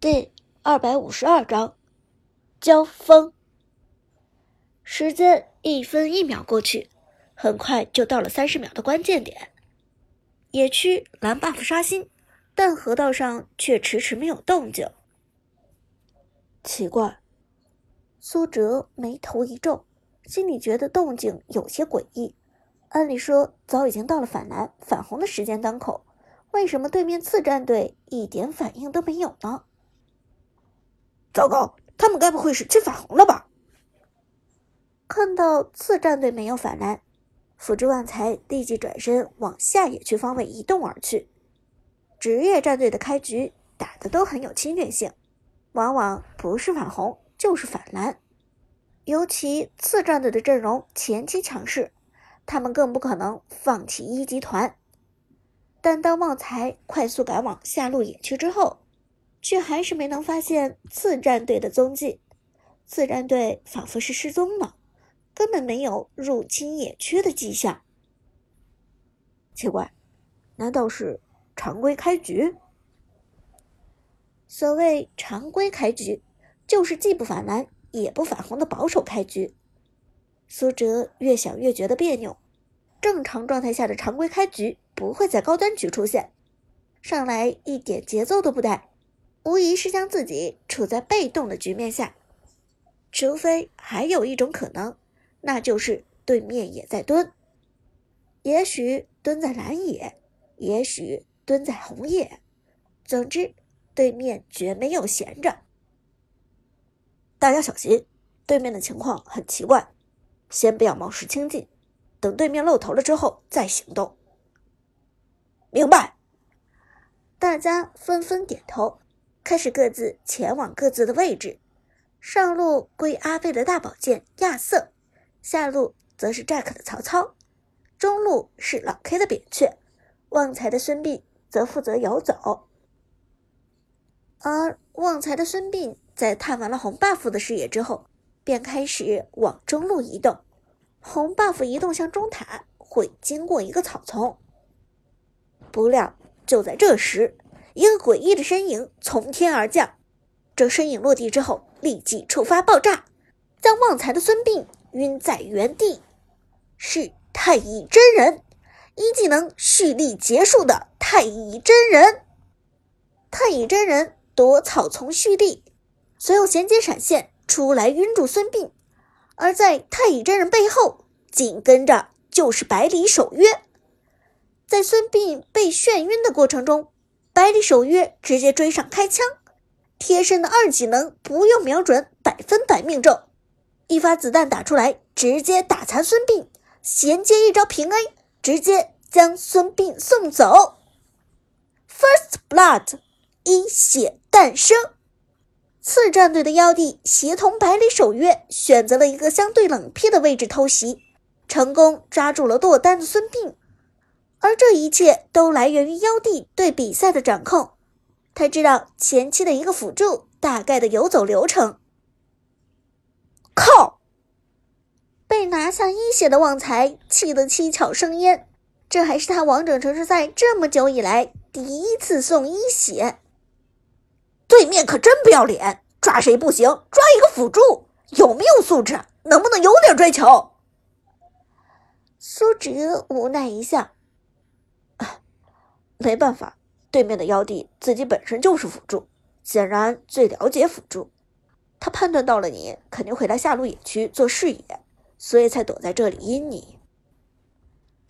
第二百五十二章交锋。时间一分一秒过去，很快就到了三十秒的关键点。野区蓝 buff 刷新，但河道上却迟迟没有动静。奇怪，苏哲眉头一皱，心里觉得动静有些诡异。按理说，早已经到了反蓝反红的时间当口，为什么对面次战队一点反应都没有呢？糟糕，他们该不会是去反红了吧？看到次战队没有反蓝，辅助旺财立即转身往下野区方位移动而去。职业战队的开局打的都很有侵略性，往往不是反红就是反蓝。尤其次战队的阵容前期强势，他们更不可能放弃一级团。但当旺财快速赶往下路野区之后，却还是没能发现次战队的踪迹，次战队仿佛是失踪了，根本没有入侵野区的迹象。奇怪，难道是常规开局？所谓常规开局，就是既不反蓝也不反红的保守开局。苏哲越想越觉得别扭，正常状态下的常规开局不会在高端局出现，上来一点节奏都不带。无疑是将自己处在被动的局面下，除非还有一种可能，那就是对面也在蹲，也许蹲在蓝野，也许蹲在红野，总之对面绝没有闲着。大家小心，对面的情况很奇怪，先不要冒失轻进，等对面露头了之后再行动。明白。大家纷纷点头。开始各自前往各自的位置，上路归阿贝的大宝剑亚瑟，下路则是 Jack 的曹操，中路是老 K 的扁鹊，旺财的孙膑则负责游走。而旺财的孙膑在探完了红 buff 的视野之后，便开始往中路移动。红 buff 移动向中塔会经过一个草丛，不料就在这时。一个诡异的身影从天而降，这身影落地之后，立即触发爆炸，将旺财的孙膑晕在原地。是太乙真人，一技能蓄力结束的太乙真人。太乙真人躲草丛蓄力，随后衔接闪现出来晕住孙膑，而在太乙真人背后紧跟着就是百里守约。在孙膑被眩晕的过程中。百里守约直接追上开枪，贴身的二技能不用瞄准，百分百命中。一发子弹打出来，直接打残孙膑，衔接一招平 A，直接将孙膑送走。First Blood，一血诞生。次战队的妖帝协同百里守约，选择了一个相对冷僻的位置偷袭，成功抓住了落单的孙膑。而这一切都来源于妖帝对比赛的掌控，他知道前期的一个辅助大概的游走流程。靠！被拿下一血的旺财气得七窍生烟，这还是他王者城市赛这么久以来第一次送一血。对面可真不要脸，抓谁不行，抓一个辅助，有没有素质？能不能有点追求？苏哲无奈一笑。没办法，对面的妖帝自己本身就是辅助，显然最了解辅助。他判断到了你肯定会来下路野区做视野，所以才躲在这里阴你。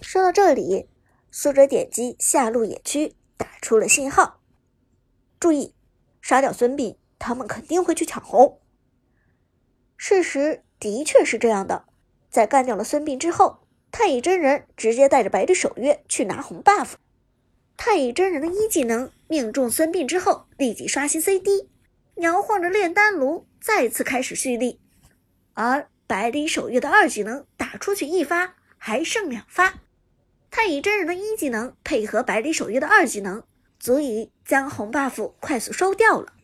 说到这里，苏哲点击下路野区，打出了信号：“注意，杀掉孙膑，他们肯定会去抢红。”事实的确是这样的，在干掉了孙膑之后，太乙真人直接带着百里守约去拿红 buff。太乙真人的一技能命中孙膑之后，立即刷新 CD，摇晃着炼丹炉，再次开始蓄力。而百里守约的二技能打出去一发，还剩两发。太乙真人的一技能配合百里守约的二技能，足以将红 buff 快速收掉了。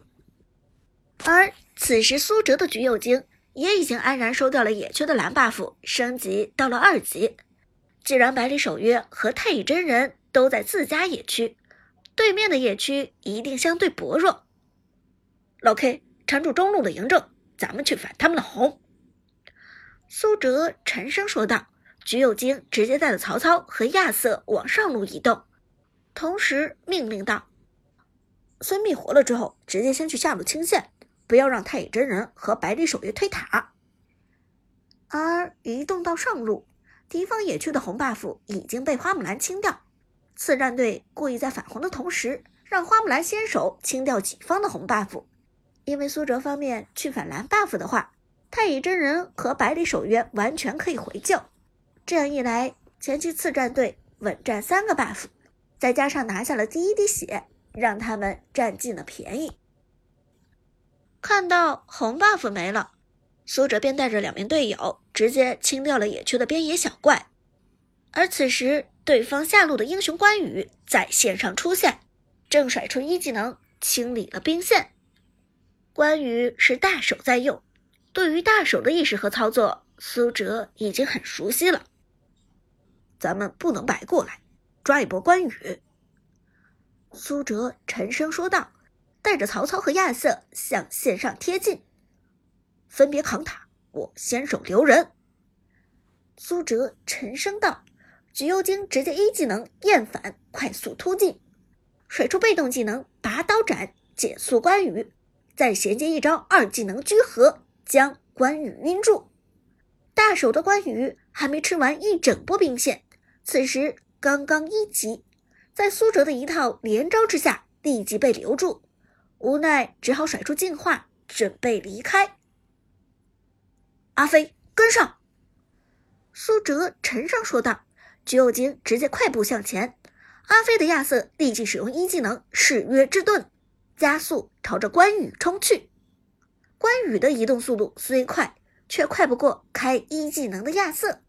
而此时苏哲的橘右京也已经安然收掉了野区的蓝 buff，升级到了二级。既然百里守约和太乙真人。都在自家野区，对面的野区一定相对薄弱。老 K 缠住中路的嬴政，咱们去反他们的红。苏哲沉声说道。橘右京直接带着曹操和亚瑟往上路移动，同时命令道：“孙膑活了之后，直接先去下路清线，不要让太乙真人和百里守约推塔。”而移动到上路，敌方野区的红 buff 已经被花木兰清掉。次战队故意在反红的同时，让花木兰先手清掉己方的红 buff，因为苏哲方面去反蓝 buff 的话，太乙真人和百里守约完全可以回救。这样一来，前期次战队稳占三个 buff，再加上拿下了第一滴血，让他们占尽了便宜。看到红 buff 没了，苏哲便带着两名队友直接清掉了野区的边野小怪。而此时，对方下路的英雄关羽在线上出现，正甩出一技能清理了兵线。关羽是大手在用，对于大手的意识和操作，苏哲已经很熟悉了。咱们不能白过来，抓一波关羽。”苏哲沉声说道，带着曹操和亚瑟向线上贴近，分别扛塔，我先手留人。苏哲沉声道：“橘右京直接一技能厌反，快速突进，甩出被动技能拔刀斩，减速关羽，再衔接一招二技能聚合，将关羽晕住。大手的关羽还没吃完一整波兵线。”此时刚刚一级，在苏哲的一套连招之下，立即被留住，无奈只好甩出净化，准备离开。阿飞跟上，苏哲沉声说道。橘右京直接快步向前，阿飞的亚瑟立即使用一技能誓约之盾，加速朝着关羽冲去。关羽的移动速度虽快，却快不过开一技能的亚瑟。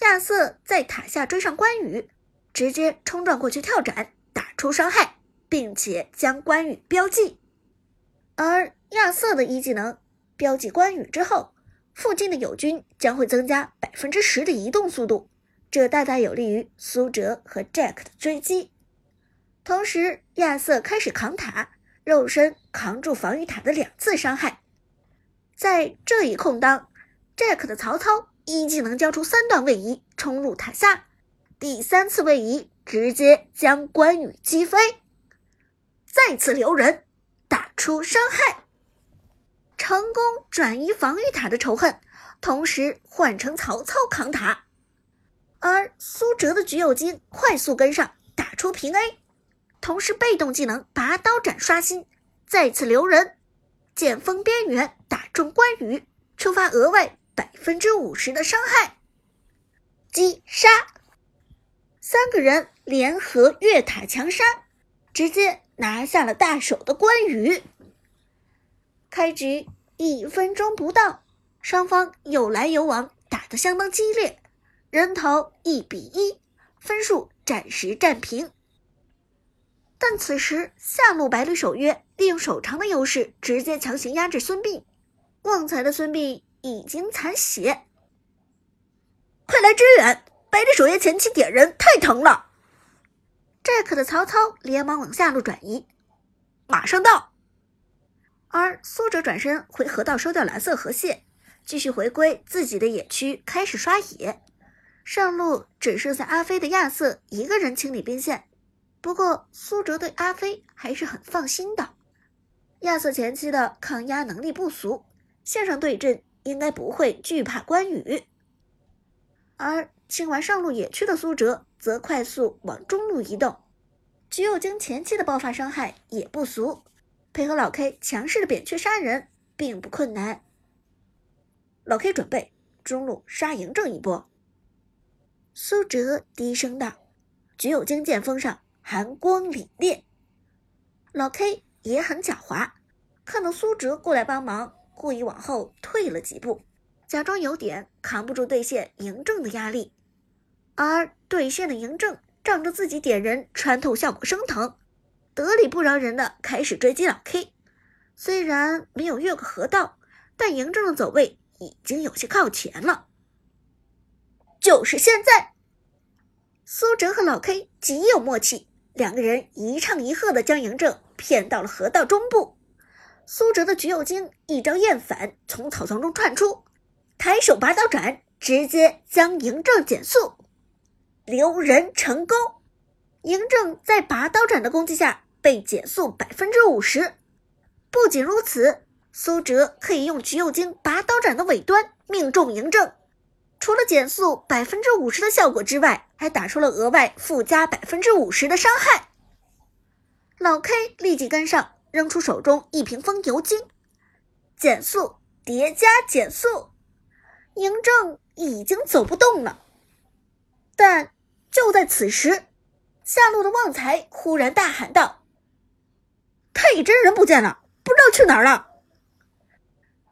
亚瑟在塔下追上关羽，直接冲撞过去跳斩，打出伤害，并且将关羽标记。而亚瑟的一技能标记关羽之后，附近的友军将会增加百分之十的移动速度，这大大有利于苏哲和 Jack 的追击。同时，亚瑟开始扛塔，肉身扛住防御塔的两次伤害。在这一空当，Jack 的曹操。一技能交出三段位移，冲入塔下，第三次位移直接将关羽击飞，再次留人，打出伤害，成功转移防御塔的仇恨，同时换成曹操扛塔，而苏哲的橘右京快速跟上，打出平 A，同时被动技能拔刀斩刷新，再次留人，剑锋边缘打中关羽，触发额外。百分之五十的伤害，击杀三个人联合越塔强杀，直接拿下了大手的关羽。开局一分钟不到，双方有来有往，打得相当激烈，人头一比一，分数暂时战平。但此时下路百里守约利用手长的优势，直接强行压制孙膑，旺财的孙膑。已经残血，快来支援！百里守约前期点人太疼了。Jack 的曹操连忙往下路转移，马上到。而苏哲转身回河道收掉蓝色河蟹，继续回归自己的野区开始刷野。上路只剩下阿飞的亚瑟一个人清理兵线，不过苏哲对阿飞还是很放心的。亚瑟前期的抗压能力不俗，线上对阵。应该不会惧怕关羽，而清完上路野区的苏哲则快速往中路移动。橘右京前期的爆发伤害也不俗，配合老 K 强势的扁鹊杀人并不困难。老 K 准备中路杀嬴政一波。苏哲低声道：“橘右京剑锋上寒光凛冽。”老 K 也很狡猾，看到苏哲过来帮忙。故意往后退了几步，假装有点扛不住对线嬴政的压力，而对线的嬴政仗着自己点人穿透效果升腾，得理不饶人的开始追击老 K。虽然没有越过河道，但嬴政的走位已经有些靠前了。就是现在，苏哲和老 K 极有默契，两个人一唱一和的将嬴政骗到了河道中部。苏哲的橘右京一招燕反从草丛中窜出，抬手拔刀斩，直接将嬴政减速，留人成功。嬴政在拔刀斩的攻击下被减速百分之五十。不仅如此，苏哲可以用橘右京拔刀斩的尾端命中嬴政，除了减速百分之五十的效果之外，还打出了额外附加百分之五十的伤害。老 K 立即跟上。扔出手中一瓶风油精，减速叠加减速，嬴政已经走不动了。但就在此时，下路的旺财忽然大喊道：“太乙真人不见了，不知道去哪儿了。”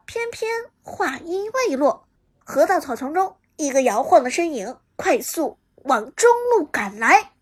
偏偏话音未落，河道草丛中一个摇晃的身影快速往中路赶来。